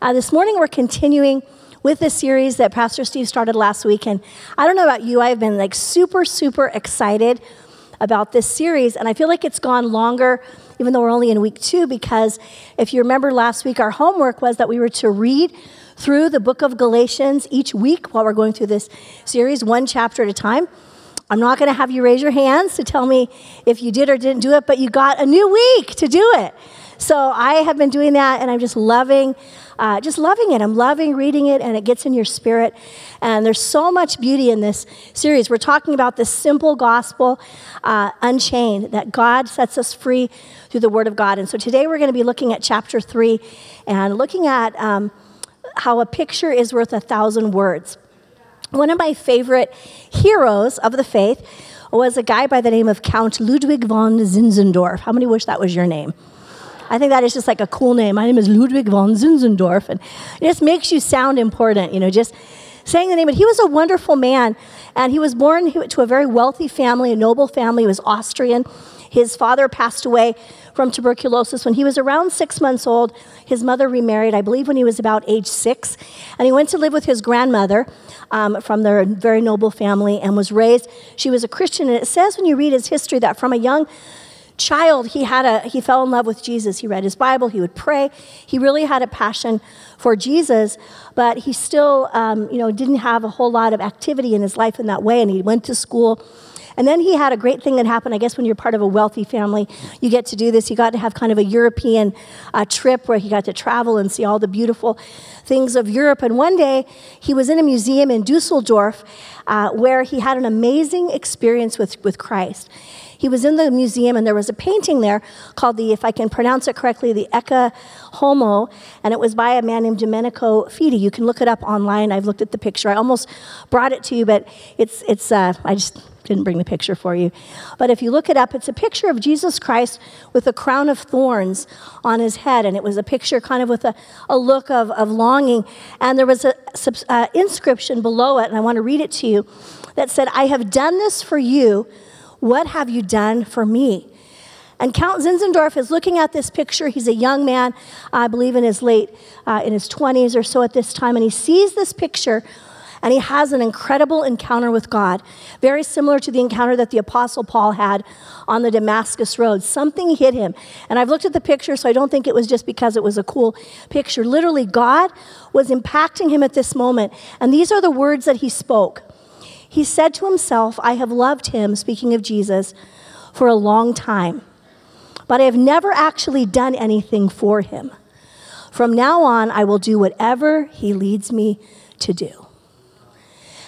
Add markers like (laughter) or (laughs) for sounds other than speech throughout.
Uh, this morning we're continuing with the series that Pastor Steve started last week. And I don't know about you, I've been like super, super excited about this series. And I feel like it's gone longer, even though we're only in week two, because if you remember last week, our homework was that we were to read through the book of Galatians each week while we're going through this series, one chapter at a time. I'm not going to have you raise your hands to tell me if you did or didn't do it, but you got a new week to do it. So I have been doing that, and I'm just loving, uh, just loving it. I'm loving reading it, and it gets in your spirit. And there's so much beauty in this series. We're talking about this simple gospel, uh, unchained, that God sets us free through the Word of God. And so today we're going to be looking at chapter three and looking at um, how a picture is worth a thousand words. One of my favorite heroes of the faith was a guy by the name of Count Ludwig von Zinzendorf. How many wish that was your name? I think that is just like a cool name. My name is Ludwig von Zinzendorf, and it just makes you sound important, you know, just saying the name. But he was a wonderful man, and he was born to a very wealthy family, a noble family. He was Austrian. His father passed away from tuberculosis when he was around six months old. His mother remarried, I believe, when he was about age six. And he went to live with his grandmother um, from their very noble family and was raised. She was a Christian. And it says when you read his history that from a young child he had a he fell in love with jesus he read his bible he would pray he really had a passion for jesus but he still um, you know didn't have a whole lot of activity in his life in that way and he went to school and then he had a great thing that happened. I guess when you're part of a wealthy family, you get to do this. He got to have kind of a European uh, trip where he got to travel and see all the beautiful things of Europe. And one day he was in a museum in Dusseldorf uh, where he had an amazing experience with, with Christ. He was in the museum and there was a painting there called the, if I can pronounce it correctly, the Ecce Homo, and it was by a man named Domenico Fiti. You can look it up online. I've looked at the picture. I almost brought it to you, but it's, it's uh, I just didn't bring the picture for you. But if you look it up, it's a picture of Jesus Christ with a crown of thorns on his head. And it was a picture kind of with a, a look of, of longing. And there was an uh, inscription below it, and I want to read it to you, that said, I have done this for you. What have you done for me? And Count Zinzendorf is looking at this picture. He's a young man, I believe in his late, uh, in his 20s or so at this time, and he sees this picture and he has an incredible encounter with God, very similar to the encounter that the Apostle Paul had on the Damascus Road. Something hit him. And I've looked at the picture, so I don't think it was just because it was a cool picture. Literally, God was impacting him at this moment. And these are the words that he spoke. He said to himself, I have loved him, speaking of Jesus, for a long time, but I have never actually done anything for him. From now on, I will do whatever he leads me to do.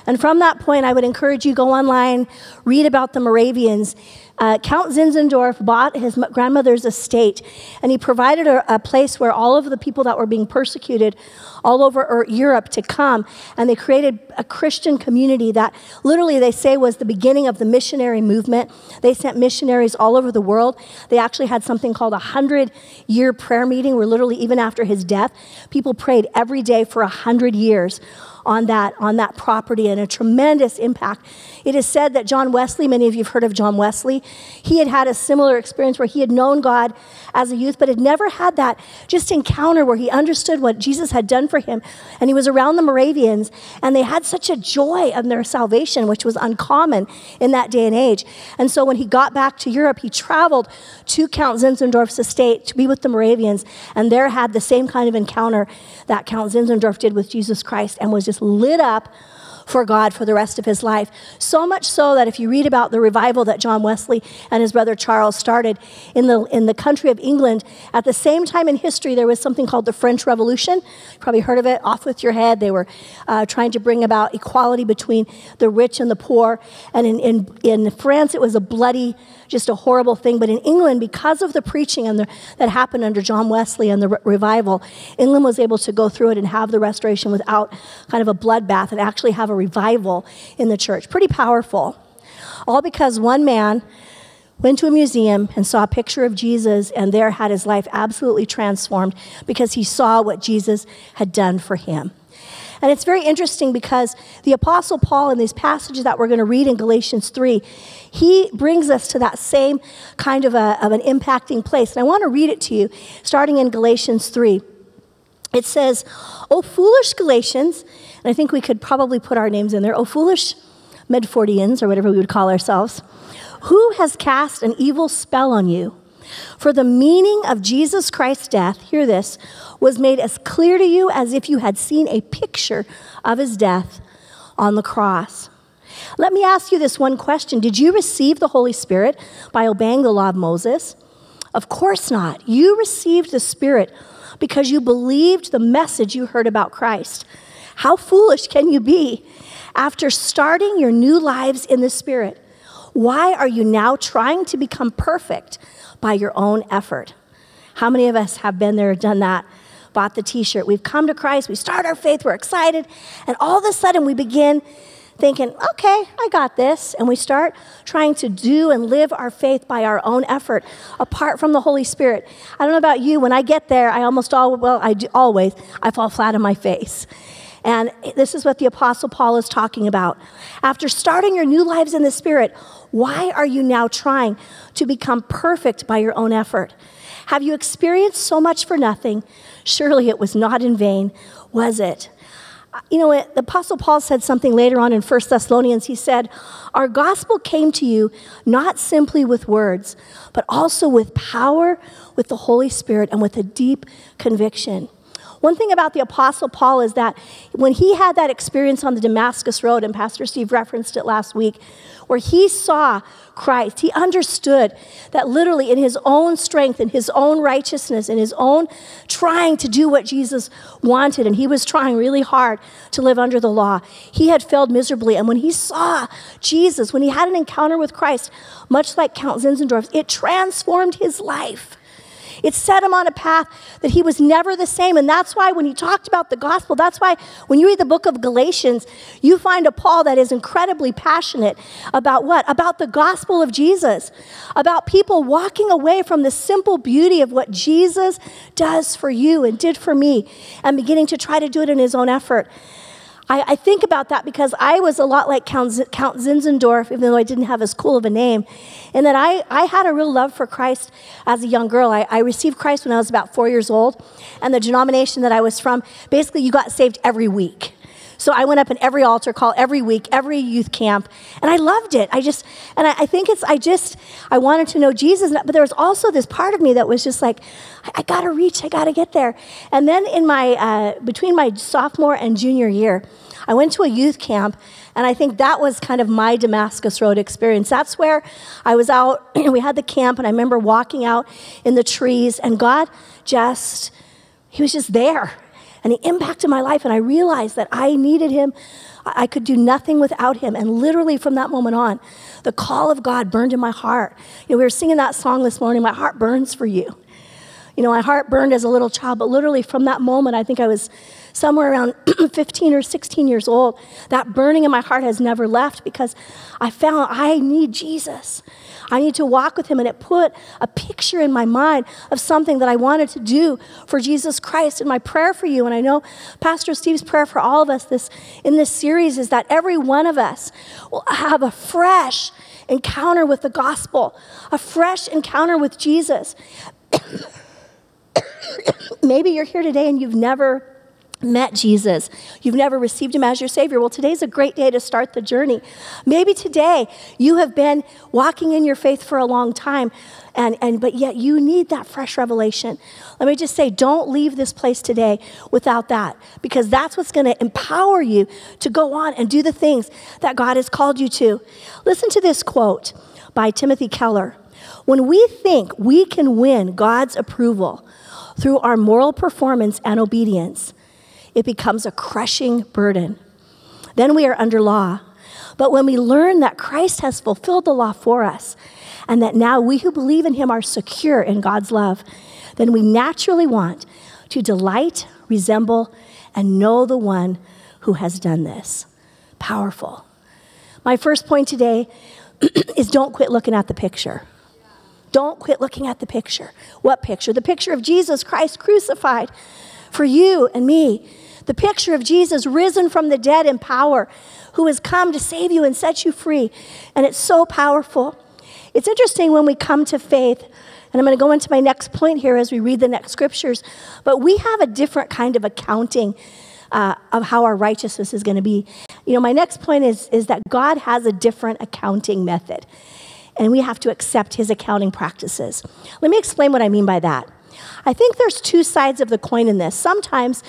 And from that point, I would encourage you go online, read about the Moravians. Uh, Count Zinzendorf bought his grandmother's estate, and he provided a, place where all of the people that were being persecuted all over Europe to come, and they created a Christian community that literally they say was the beginning of the missionary movement. They sent missionaries all over the world. They actually had something called a hundred year prayer meeting, where literally even after his death, people prayed every day for a hundred years on that, on that property and a tremendous impact. It is said that John Wesley, many of you have heard of John Wesley, he had had a similar experience where he had known God as a youth, but had never had that just encounter where he understood what Jesus had done for him. And he was around the Moravians, and they had such a joy of their salvation, which was uncommon in that day and age. And so when he got back to Europe, he traveled to Count Zinzendorf's estate to be with the Moravians, and there had the same kind of encounter that Count Zinzendorf did with Jesus Christ and was just lit up for God for the rest of his life. So much so that if you read about the revival that John Wesley and his brother Charles started in the, in the country of England, at the same time in history, there was something called the French Revolution. You probably heard of it, off with your head. They were uh, trying to bring about equality between the rich and the poor. And in, in, in France, it was a bloody just a horrible thing. But in England, because of the preaching and the, that happened under John Wesley and the re- revival, England was able to go through it and have the restoration without kind of a bloodbath and actually have a revival in the church. Pretty powerful. All because one man went to a museum and saw a picture of Jesus and there had his life absolutely transformed because he saw what Jesus had done for him. And it's very interesting because the Apostle Paul, in these passages that we're going to read in Galatians 3, he brings us to that same kind of, a, of an impacting place. And I want to read it to you, starting in Galatians 3. It says, O foolish Galatians, and I think we could probably put our names in there, O foolish Medfordians, or whatever we would call ourselves, who has cast an evil spell on you? For the meaning of Jesus Christ's death, hear this, was made as clear to you as if you had seen a picture of his death on the cross. Let me ask you this one question Did you receive the Holy Spirit by obeying the law of Moses? Of course not. You received the Spirit because you believed the message you heard about Christ. How foolish can you be after starting your new lives in the Spirit? Why are you now trying to become perfect by your own effort? How many of us have been there, done that, bought the t shirt? We've come to Christ, we start our faith, we're excited, and all of a sudden we begin thinking, okay, I got this. And we start trying to do and live our faith by our own effort, apart from the Holy Spirit. I don't know about you, when I get there, I almost all, well, I do always, I fall flat on my face. And this is what the Apostle Paul is talking about. After starting your new lives in the Spirit, why are you now trying to become perfect by your own effort? Have you experienced so much for nothing? Surely it was not in vain, was it? Uh, you know, the Apostle Paul said something later on in 1 Thessalonians. He said, Our gospel came to you not simply with words, but also with power, with the Holy Spirit, and with a deep conviction. One thing about the Apostle Paul is that when he had that experience on the Damascus Road, and Pastor Steve referenced it last week, where he saw Christ, he understood that literally in his own strength, in his own righteousness, in his own trying to do what Jesus wanted, and he was trying really hard to live under the law, he had failed miserably. And when he saw Jesus, when he had an encounter with Christ, much like Count Zinzendorf, it transformed his life. It set him on a path that he was never the same. And that's why when he talked about the gospel, that's why when you read the book of Galatians, you find a Paul that is incredibly passionate about what? About the gospel of Jesus, about people walking away from the simple beauty of what Jesus does for you and did for me and beginning to try to do it in his own effort. I, I, think about that because I was a lot like Count, Z- Count Zinzendorf, even though I didn't have as cool of a name, and that I, I had a real love for Christ as a young girl. I, I received Christ when I was about four years old, and the denomination that I was from, basically, you got saved every week. So I went up in every altar call every week, every youth camp, and I loved it. I just, and I, I, think it's, I just, I wanted to know Jesus, but there was also this part of me that was just like, I, I gotta reach, I gotta get there. And then in my, uh, between my sophomore and junior year, I went to a youth camp, and I think that was kind of my Damascus Road experience. That's where I was out, (clears throat) we had the camp, and I remember walking out in the trees, and God just, He was just there. And He impacted my life, and I realized that I needed Him. I could do nothing without him. And literally from that moment on, the call of God burned in my heart. You know, we were singing that song this morning, My Heart Burns for You. You know, my heart burned as a little child, but literally from that moment, I think I was somewhere around (clears throat) 15 or 16 years old. That burning in my heart has never left because I found I need Jesus. I need to walk with him. And it put a picture in my mind of something that I wanted to do for Jesus Christ. And my prayer for you, and I know Pastor Steve's prayer for all of us this, in this series, is that every one of us will have a fresh encounter with the gospel, a fresh encounter with Jesus. (coughs) Maybe you're here today and you've never met Jesus, you've never received him as your Savior. Well, today's a great day to start the journey. Maybe today you have been walking in your faith for a long time, and, and but yet you need that fresh revelation. Let me just say, don't leave this place today without that, because that's what's going to empower you to go on and do the things that God has called you to. Listen to this quote by Timothy Keller. When we think we can win God's approval, through our moral performance and obedience, it becomes a crushing burden. Then we are under law. But when we learn that Christ has fulfilled the law for us, and that now we who believe in him are secure in God's love, then we naturally want to delight, resemble, and know the one who has done this. Powerful. My first point today (clears throat) is don't quit looking at the picture. Don't quit looking at the picture. What picture? The picture of Jesus Christ crucified for you and me. The picture of Jesus risen from the dead in power, who has come to save you and set you free. And it's so powerful. It's interesting when we come to faith And I'm going to go into my next point here as we read the next scriptures. But we have a different kind of accounting uh, of how our righteousness is going to be. You know, my next point is, is that God has a different accounting method, and we have to accept his accounting practices. Let me explain what I mean by that. I think there's two sides of the coin in this. Sometimes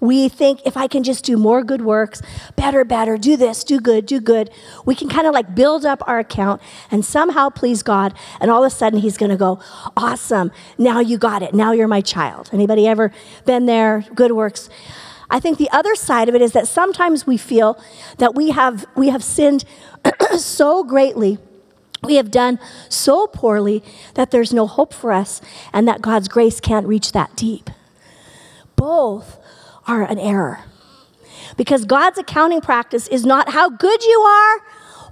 we think if I can just do more good works, better, better, do this, do good, do good, we can kind of like build up our account and somehow please God, and all of a sudden He's going to go, awesome, now you got it, now you're my child. Anybody ever been there? Good works. I think the other side of it is that sometimes we feel that we have, we have sinned (clears throat) so greatly, we have done so poorly that there's no hope for us and that God's grace can't reach that deep. Both are an error. Because God's accounting practice is not how good you are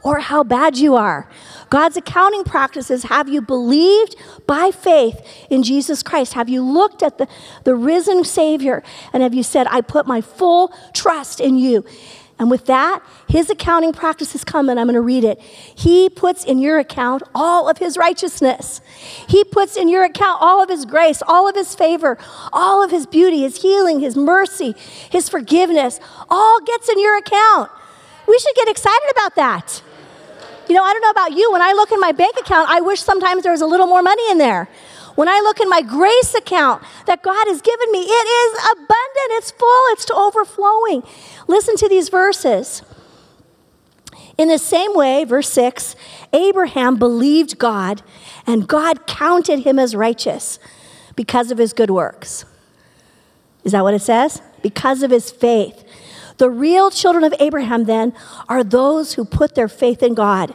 or how bad you are. God's accounting practices have you believed by faith in Jesus Christ? Have you looked at the, the risen Savior and have you said, I put my full trust in you? And with that, his accounting practices come, and I'm going to read it. He puts in your account all of his righteousness. He puts in your account all of his grace, all of his favor, all of his beauty, his healing, his mercy, his forgiveness, all gets in your account. We should get excited about that. You know, I don't know about you. When I look in my bank account, I wish sometimes there was a little more money in there. When I look in my grace account that God has given me, it is abundant, it's full, it's to overflowing. Listen to these verses. In the same way, verse 6, Abraham believed God, and God counted him as righteous because of his good works. Is that what it says? Because of his faith. The real children of Abraham, then, are those who put their faith in God.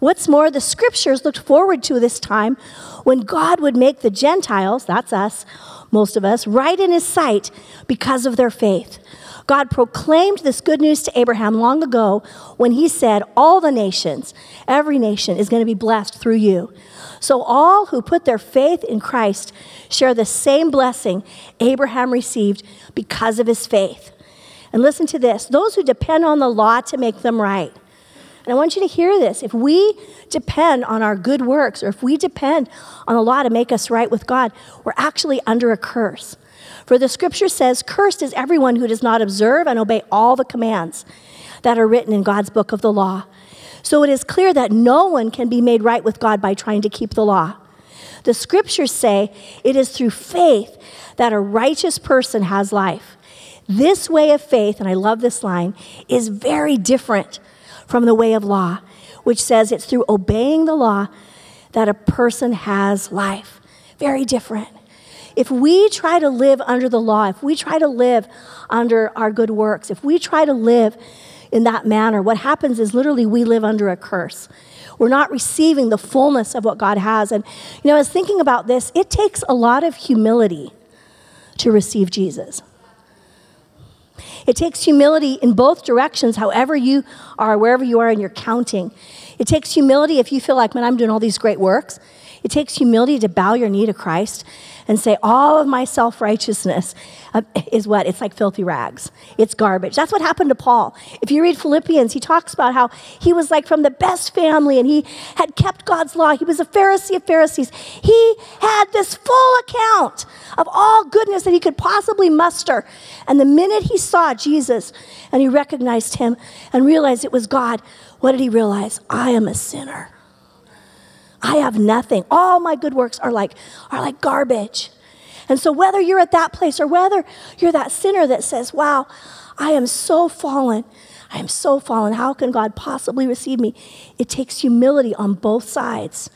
What's more, the scriptures looked forward to this time when God would make the Gentiles, that's us, most of us, right in his sight because of their faith. God proclaimed this good news to Abraham long ago when he said, All the nations, every nation is going to be blessed through you. So all who put their faith in Christ share the same blessing Abraham received because of his faith. And listen to this those who depend on the law to make them right and I want you to hear this. If we depend on our good works, or if we depend on the law to make us right with God, we're actually under a curse. For the scripture says, Cursed is everyone who does not observe and obey all the commands that are written in God's book of the law. So it is clear that no one can be made right with God by trying to keep the law. The scriptures say it is through faith that a righteous person has life. This way of faith, and I love this line, is very different from the way of law, which says it's through obeying the law that a person has life. Very different. If we try to live under the law, if we try to live under our good works, if we try to live in that manner, what happens is literally we live under a curse. We're not receiving the fullness of what God has. And, you know, I was thinking about this, it takes a lot of humility to receive Jesus. It takes humility in both directions, however you are, wherever you are, and you're counting. It takes humility if you feel like, man, I'm doing all these great works. It takes humility to bow your knee to Christ and say, All of my self righteousness uh, is what? It's like filthy rags. It's garbage. That's what happened to Paul. If you read Philippians, he talks about how he was like from the best family and he had kept God's law. He was a Pharisee of Pharisees. He had this full account of all goodness that he could possibly muster. And the minute he saw Jesus and he recognized him and realized it was God, what did he realize? I am a sinner. I have nothing. All my good works are like, are like garbage. And so, whether you're at that place or whether you're that sinner that says, Wow, I am so fallen, I am so fallen, how can God possibly receive me? It takes humility on both sides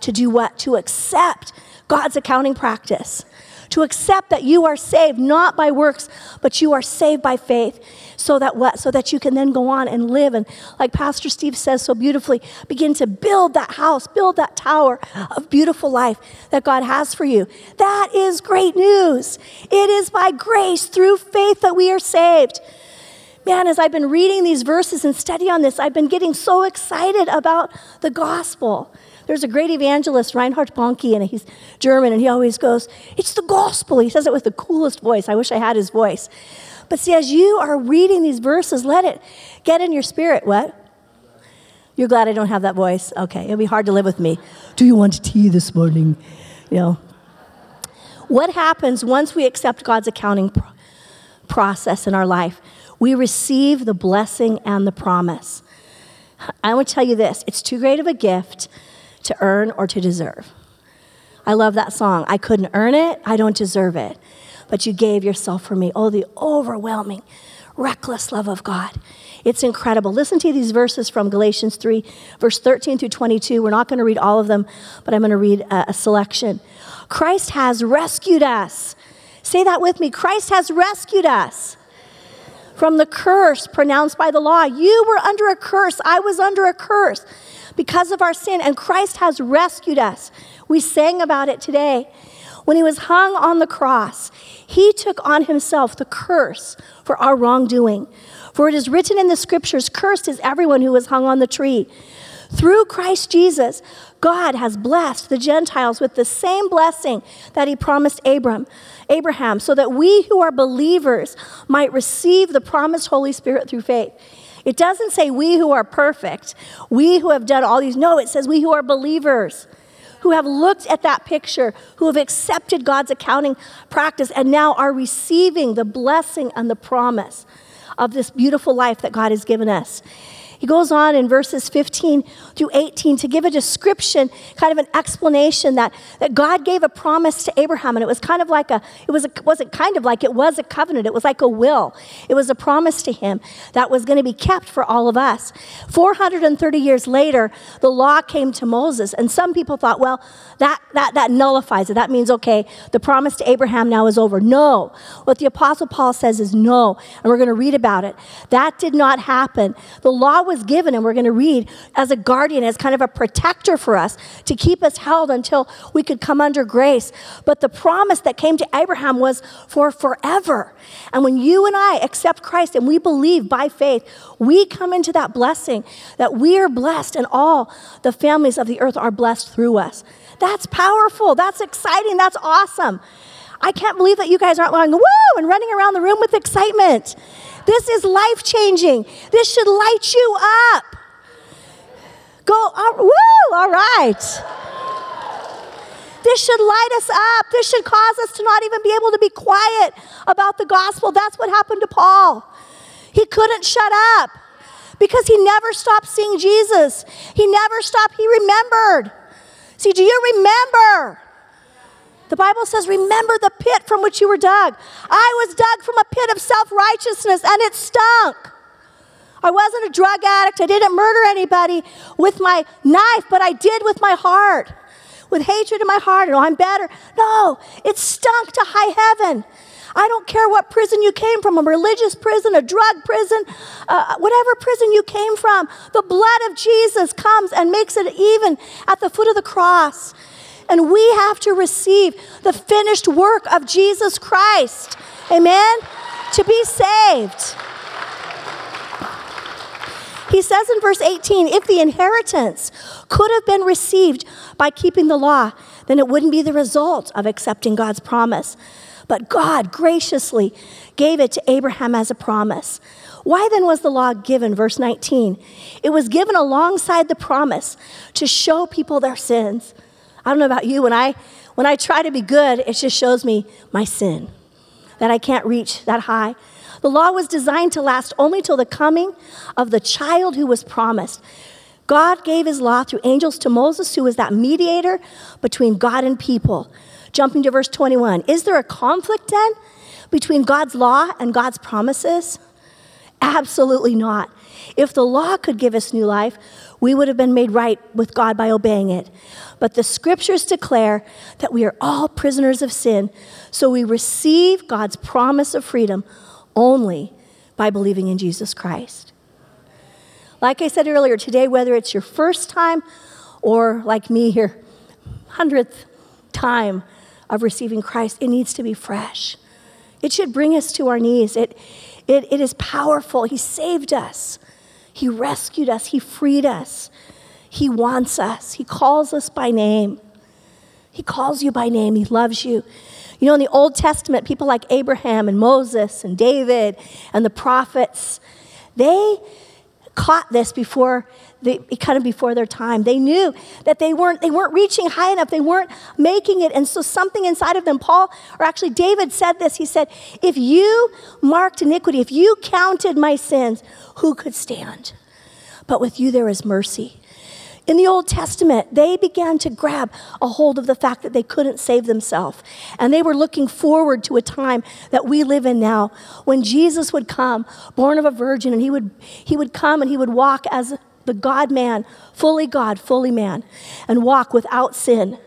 to do what? To accept God's accounting practice to accept that you are saved not by works, but you are saved by faith. So that what? So that you can then go on and live and, like Pastor Steve says so beautifully, begin to build that house, build that tower of beautiful life that God has for you. That is great news. It is by grace through faith that we are saved man, as I've been reading these verses and study on this, I've been getting so excited about the gospel. There's a great evangelist, Reinhard Bonnke, and he's German, and he always goes, It's the gospel. He says it with the coolest voice. I wish I had his voice. But see, as you are reading these verses, let it get in your spirit. What? You're glad I don't have that voice? Okay, it'll be hard to live with me. Do you want tea this morning? you know. What happens once we accept God's accounting pro- process in our life? We receive the blessing and the promise. I want to tell you this it's too great of a gift to earn or to deserve. I love that song. I couldn't earn it, I don't deserve it. But you gave yourself for me. Oh, the overwhelming, reckless love of God. It's incredible. Listen to these verses from Galatians 3, verse 13 through 22. We're not going to read all of them, but I'm going to read a, a selection. Christ has rescued us. Say that with me. Christ has rescued us from the curse pronounced by the law. You were under a curse. I was under a curse because of our sin, and Christ has rescued us. We sang about it today. When he was hung on the cross, he took on himself the curse for our wrongdoing. For it is written in the scriptures, Cursed is everyone who is hung on the tree. Through Christ Jesus, God has blessed the Gentiles with the same blessing that he promised Abram, Abraham, so that we who are believers might receive the promised Holy Spirit through faith. It doesn't say we who are perfect, we who have done all these. No, it says we who are believers, who have looked at that picture, who have accepted God's accounting practice, and now are receiving the blessing and the promise of this beautiful life that God has given us. He goes on in verses 15 through 18 to give a description, kind of an explanation that, that God gave a promise to Abraham. And it was kind of like a, it was a, wasn't kind of like, it was a covenant. It was like a will. It was a promise to him that was going to be kept for all of us. 430 years later, the law came to Moses. And some people thought, well, that, that, that nullifies it. That means, okay, the promise to Abraham now is over. No. What the Apostle Paul says is no. And we're going to read about it. That did not happen. The law was given, and we're going to read, as a guardian, as kind of a protector for us to keep us held until we could come under grace. But the promise that came to Abraham was for forever. And when you and I accept Christ and we believe by faith, we come into that blessing that we are blessed and all the families of the earth are blessed through us. That's powerful. That's exciting. That's awesome. I can't believe that you guys aren't going, woo, and running around the room with excitement. This is life changing. This should light you up. Go, uh, woo, all right. This should light us up. This should cause us to not even be able to be quiet about the gospel. That's what happened to Paul. He couldn't shut up because he never stopped seeing Jesus. He never stopped, he remembered. See, do you remember? The Bible says, Remember the pit from which you were dug. I was dug from a pit of self righteousness and it stunk. I wasn't a drug addict. I didn't murder anybody with my knife, but I did with my heart, with hatred in my heart. And oh, I'm better. No, it stunk to high heaven. I don't care what prison you came from a religious prison, a drug prison, uh, whatever prison you came from. The blood of Jesus comes and makes it even at the foot of the cross. And we have to receive the finished work of Jesus Christ. Amen? To be saved. He says in verse 18 if the inheritance could have been received by keeping the law, then it wouldn't be the result of accepting God's promise. But God graciously gave it to Abraham as a promise. Why then was the law given? Verse 19. It was given alongside the promise to show people their sins. I don't know about you, when I, when I try to be good, it just shows me my sin, that I can't reach that high. The law was designed to last only till the coming of the child who was promised. God gave his law through angels to Moses, who was that mediator between God and people. Jumping to verse 21. Is there a conflict then between God's law and God's promises? Absolutely not. If the law could give us new life, we would have been made right with God by obeying it. But the scriptures declare that we are all prisoners of sin, so we receive God's promise of freedom only by believing in Jesus Christ. Like I said earlier, today, whether it's your first time or like me here, hundredth time of receiving Christ, it needs to be fresh. It should bring us to our knees. It, it, it is powerful. He saved us. He rescued us, He freed us. He wants us, He calls us by name. He calls you by name, He loves you. You know, in the Old Testament, people like Abraham and Moses and David and the prophets, they caught this before they, kind of before their time. They knew that they weren't, they weren't reaching high enough. They weren't making it. And so something inside of them, Paul, or actually David said this. He said, if you marked iniquity, if you counted my sins, who could stand? But with you there is mercy. In the Old Testament, they began to grab a hold of the fact that they couldn't save themselves. And they were looking forward to a time that we live in now when Jesus would come, born of a virgin, and he would, he would come and he would walk as the God man, fully God, fully man, and walk without sin.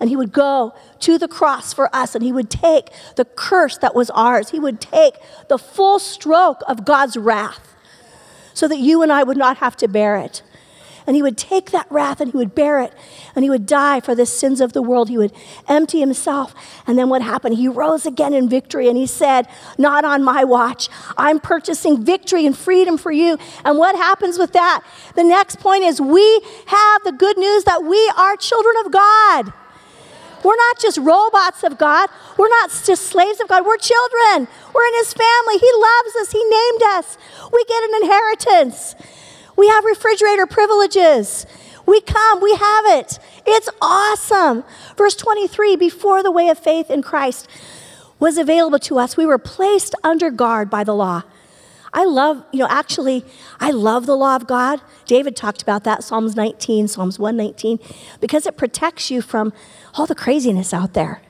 And he would go to the cross for us and he would take the curse that was ours. He would take the full stroke of God's wrath so that you and I would not have to bear it. And he would take that wrath and he would bear it and he would die for the sins of the world. He would empty himself. And then what happened? He rose again in victory and he said, Not on my watch. I'm purchasing victory and freedom for you. And what happens with that? The next point is we have the good news that we are children of God. We're not just robots of God. We're not just slaves of God. We're children. We're in His family. He loves us. He named us. We get an inheritance. We have refrigerator privileges. We come, we have it. It's awesome. Verse 23 before the way of faith in Christ was available to us, we were placed under guard by the law. I love, you know, actually, I love the law of God. David talked about that, Psalms 19, Psalms 119, because it protects you from all the craziness out there.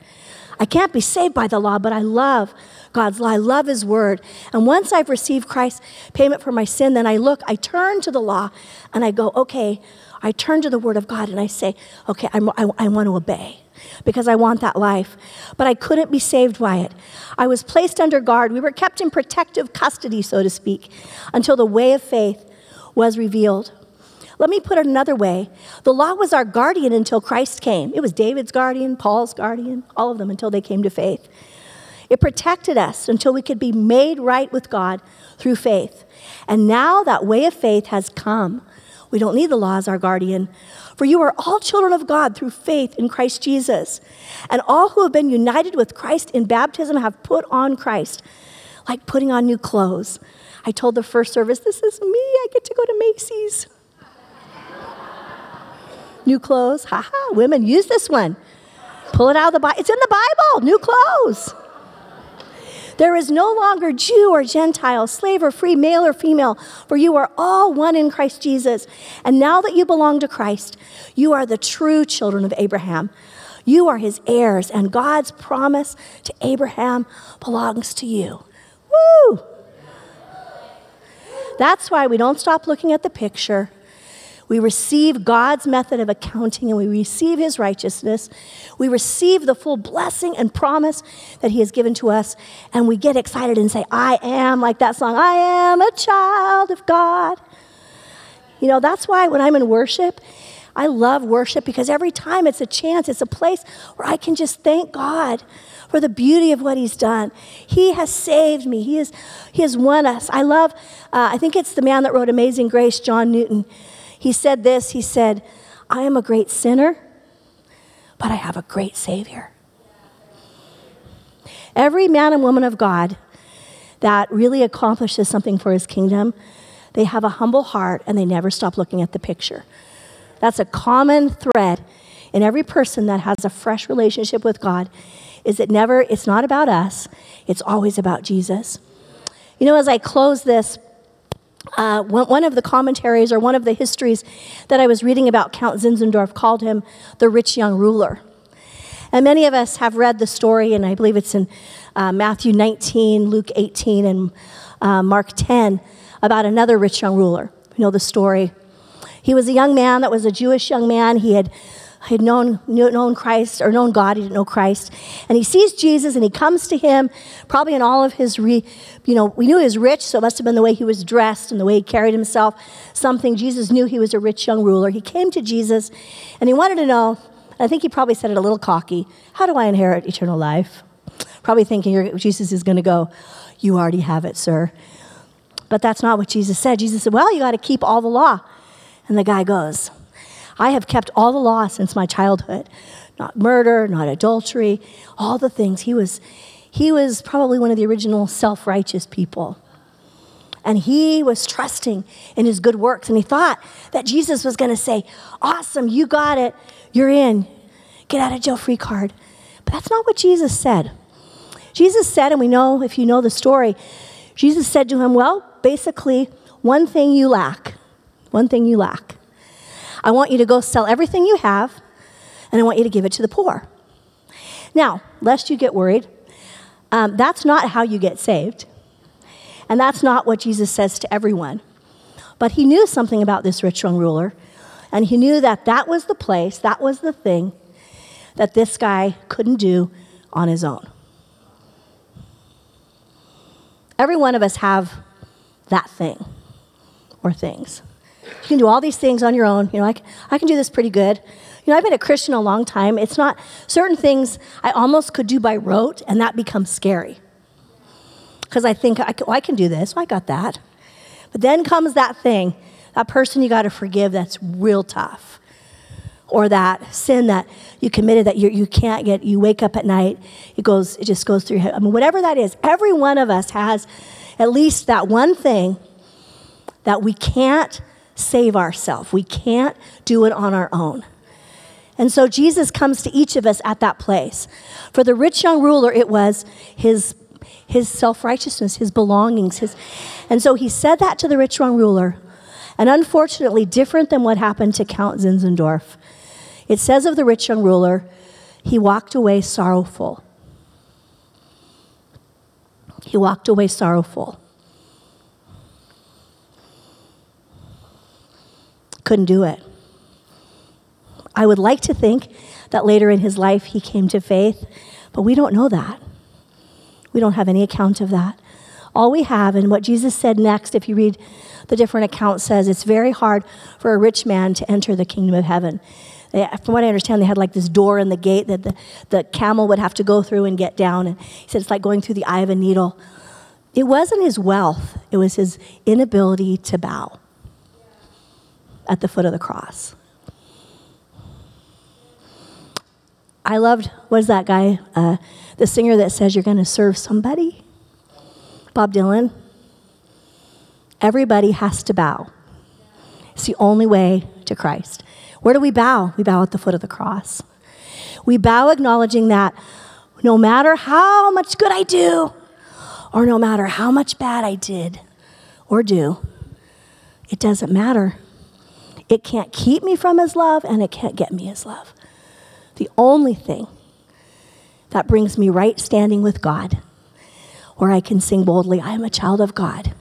I can't be saved by the law, but I love God's law. I love His word. And once I've received Christ's payment for my sin, then I look, I turn to the law and I go, okay, I turn to the word of God and I say, okay, I'm, I, I want to obey because I want that life. But I couldn't be saved by it. I was placed under guard. We were kept in protective custody, so to speak, until the way of faith was revealed. Let me put it another way the law was our guardian until Christ came. It was David's guardian, Paul's guardian, all of them until they came to faith. It protected us until we could be made right with God through faith. And now that way of faith has come. We don't need the law as our guardian. For you are all children of God through faith in Christ Jesus. And all who have been united with Christ in baptism have put on Christ, like putting on new clothes. I told the first service, This is me. I get to go to Macy's. (laughs) new clothes. Ha ha. Women, use this one. Pull it out of the Bible. It's in the Bible. New clothes. There is no longer Jew or Gentile, slave or free, male or female, for you are all one in Christ Jesus. And now that you belong to Christ, you are the true children of Abraham. You are his heirs, and God's promise to Abraham belongs to you. Woo! That's why we don't stop looking at the picture. We receive God's method of accounting and we receive his righteousness. We receive the full blessing and promise that he has given to us. And we get excited and say, I am, like that song, I am a child of God. You know, that's why when I'm in worship, I love worship because every time it's a chance, it's a place where I can just thank God for the beauty of what He's done. He has saved me. He has, he has won us. I love, uh, I think it's the man that wrote Amazing Grace, John Newton. He said this He said, I am a great sinner, but I have a great Savior. Every man and woman of God that really accomplishes something for his kingdom, they have a humble heart and they never stop looking at the picture. That's a common thread in every person that has a fresh relationship with God is it never it's not about us, it's always about Jesus. You know, as I close this, uh, one of the commentaries or one of the histories that I was reading about Count Zinzendorf called him the rich young ruler. And many of us have read the story, and I believe it's in uh, Matthew 19, Luke 18, and uh, Mark 10 about another rich young ruler. You know the story. He was a young man that was a Jewish young man. He had had known, known Christ or known God, he didn't know Christ. And he sees Jesus and he comes to him, probably in all of his, re, you know, we knew he was rich, so it must have been the way he was dressed and the way he carried himself, something. Jesus knew he was a rich young ruler. He came to Jesus and he wanted to know, I think he probably said it a little cocky, how do I inherit eternal life? Probably thinking Jesus is going to go, You already have it, sir. But that's not what Jesus said. Jesus said, Well, you got to keep all the law. And the guy goes, I have kept all the law since my childhood not murder, not adultery, all the things. He was, he was probably one of the original self righteous people. And he was trusting in his good works. And he thought that Jesus was going to say, Awesome, you got it. You're in. Get out of jail free card. But that's not what Jesus said. Jesus said, and we know if you know the story, Jesus said to him, Well, basically, one thing you lack. One thing you lack. I want you to go sell everything you have, and I want you to give it to the poor. Now, lest you get worried, um, that's not how you get saved. And that's not what Jesus says to everyone. But he knew something about this rich young ruler, and he knew that that was the place, that was the thing that this guy couldn't do on his own. Every one of us have that thing or things. You can do all these things on your own. You know, I can, I can do this pretty good. You know, I've been a Christian a long time. It's not certain things I almost could do by rote, and that becomes scary because I think I can, well, oh, I can do this. Well, I got that. But then comes that thing, that person you got to forgive that's real tough. Or that sin that you committed that you, you can't get, you wake up at night, it goes, it just goes through your head. I mean, whatever that is, every one of us has at least that one thing that we can't save ourselves. We can't do it on our own. And so Jesus comes to each of us at that place. For the rich young ruler, it was his his self righteousness, his belongings. His, and so he said that to the rich young ruler. And unfortunately, different than what happened to Count Zinzendorf, it says of the rich young ruler, he walked away sorrowful. He walked away sorrowful. Couldn't do it. I would like to think that later in his life he came to faith, but we don't know that. We don't have any account of that. All we have, and what Jesus said next, if you read the different accounts, says it's very hard for a rich man to enter the kingdom of heaven. They, from what I understand, they had like this door in the gate that the, the camel would have to go through and get down. And he said it's like going through the eye of a needle. It wasn't his wealth, it was his inability to bow at the foot of the cross. I loved, what is that guy? Uh, the singer that says you're going to serve somebody? Bob Dylan. Everybody has to bow. It's the only way to Christ. Where do we bow? We bow at the foot of the cross. We bow acknowledging that no matter how much good I do, or no matter how much bad I did or do, it doesn't matter. It can't keep me from His love, and it can't get me His love. The only thing that brings me right standing with God, where I can sing boldly, I am a child of God,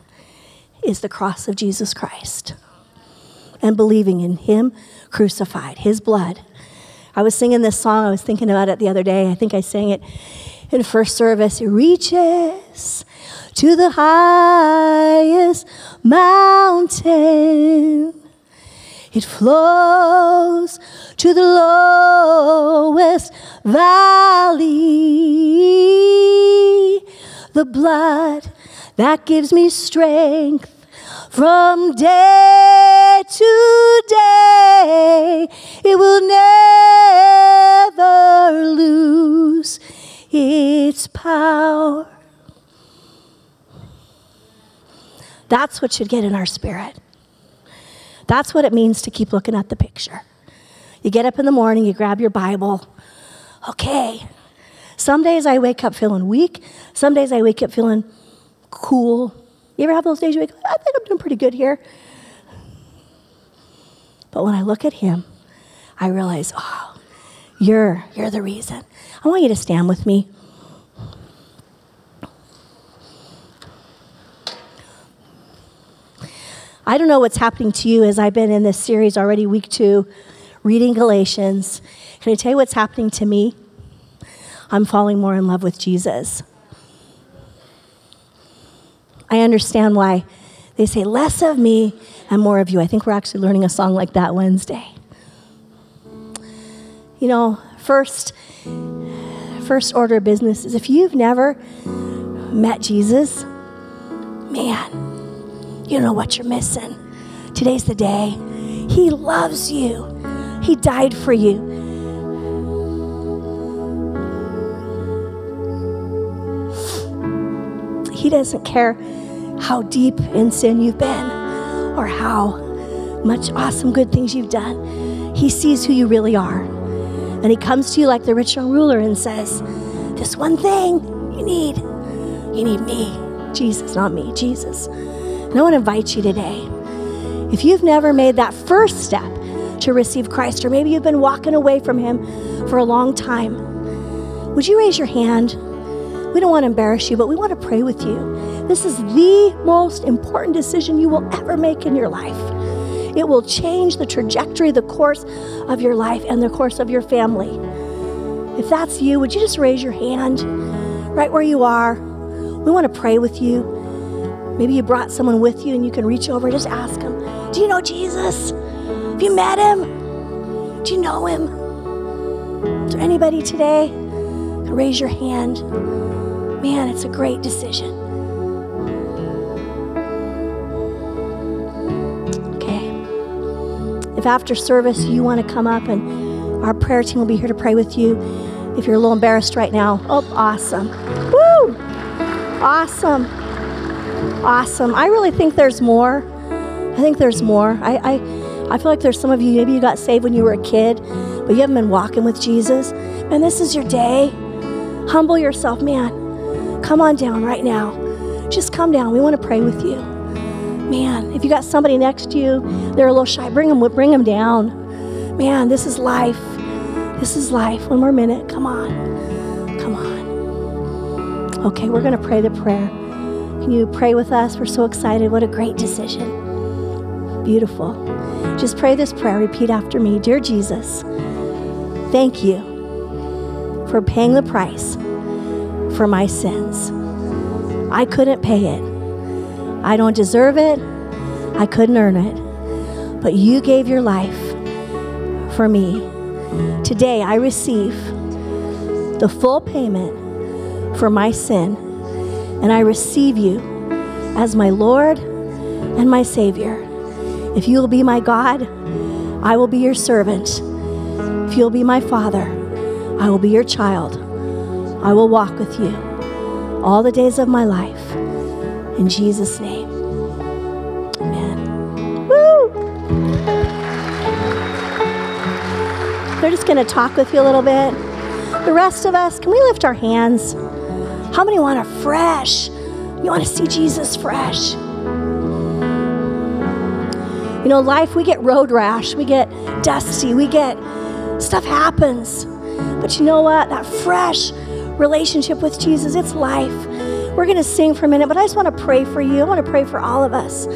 is the cross of Jesus Christ and believing in Him crucified, His blood. I was singing this song, I was thinking about it the other day. I think I sang it in first service. It reaches to the highest mountain it flows to the lowest valley. The blood that gives me strength from day to day, it will never lose its power. That's what should get in our spirit. That's what it means to keep looking at the picture. You get up in the morning, you grab your Bible. Okay. Some days I wake up feeling weak. Some days I wake up feeling cool. You ever have those days you wake up, I think I'm doing pretty good here. But when I look at him, I realize, oh, you're, you're the reason. I want you to stand with me. I don't know what's happening to you as I've been in this series already, week two, reading Galatians. Can I tell you what's happening to me? I'm falling more in love with Jesus. I understand why they say less of me and more of you. I think we're actually learning a song like that Wednesday. You know, first first order of business is if you've never met Jesus, man, you don't know what you're missing. Today's the day. He loves you, He died for you. He doesn't care how deep in sin you've been or how much awesome good things you've done. He sees who you really are. And he comes to you like the rich young ruler and says, This one thing you need, you need me. Jesus, not me, Jesus. And I want to invite you today. If you've never made that first step to receive Christ, or maybe you've been walking away from him for a long time, would you raise your hand? We don't want to embarrass you, but we want to pray with you. This is the most important decision you will ever make in your life. It will change the trajectory, the course of your life, and the course of your family. If that's you, would you just raise your hand right where you are? We want to pray with you. Maybe you brought someone with you and you can reach over and just ask them, Do you know Jesus? Have you met him? Do you know him? Is there anybody today? Raise your hand. Man, it's a great decision. Okay. If after service you want to come up and our prayer team will be here to pray with you. If you're a little embarrassed right now, oh, awesome. Woo! Awesome. Awesome. I really think there's more. I think there's more. I, I, I feel like there's some of you, maybe you got saved when you were a kid, but you haven't been walking with Jesus. And this is your day. Humble yourself, man. Come on down right now. Just come down. We want to pray with you. Man, if you got somebody next to you, they're a little shy, bring them, bring them down. Man, this is life. This is life. One more minute. Come on. Come on. Okay, we're going to pray the prayer. Can you pray with us? We're so excited. What a great decision. Beautiful. Just pray this prayer. Repeat after me Dear Jesus, thank you for paying the price for my sins. I couldn't pay it. I don't deserve it. I couldn't earn it. But you gave your life for me. Today I receive the full payment for my sin, and I receive you as my Lord and my Savior. If you will be my God, I will be your servant. If you'll be my Father, I will be your child. I will walk with you all the days of my life. In Jesus' name. Amen. Woo! They're just going to talk with you a little bit. The rest of us, can we lift our hands? How many want a fresh? You want to see Jesus fresh? You know, life, we get road rash, we get dusty, we get stuff happens. But you know what? That fresh relationship with Jesus, it's life. We're going to sing for a minute, but I just want to pray for you. I want to pray for all of us.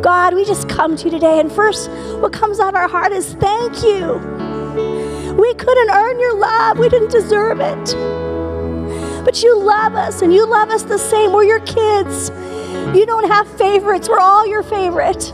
God, we just come to you today, and first, what comes out of our heart is thank you. We couldn't earn your love, we didn't deserve it. But you love us, and you love us the same. We're your kids. You don't have favorites, we're all your favorite.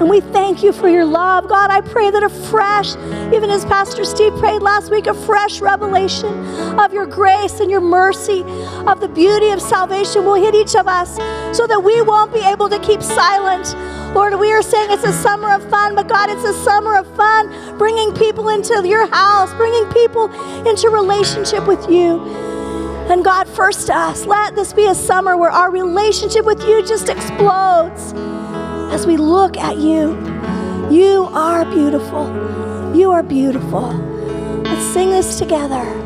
And we thank you for your love. God, I pray that a fresh, even as Pastor Steve prayed last week, a fresh revelation of your grace and your mercy, of the beauty of salvation will hit each of us so that we won't be able to keep silent. Lord, we are saying it's a summer of fun, but God, it's a summer of fun bringing people into your house, bringing people into relationship with you. And God, first to us, let this be a summer where our relationship with you just explodes as we look at you. You are beautiful. You are beautiful. Let's sing this together.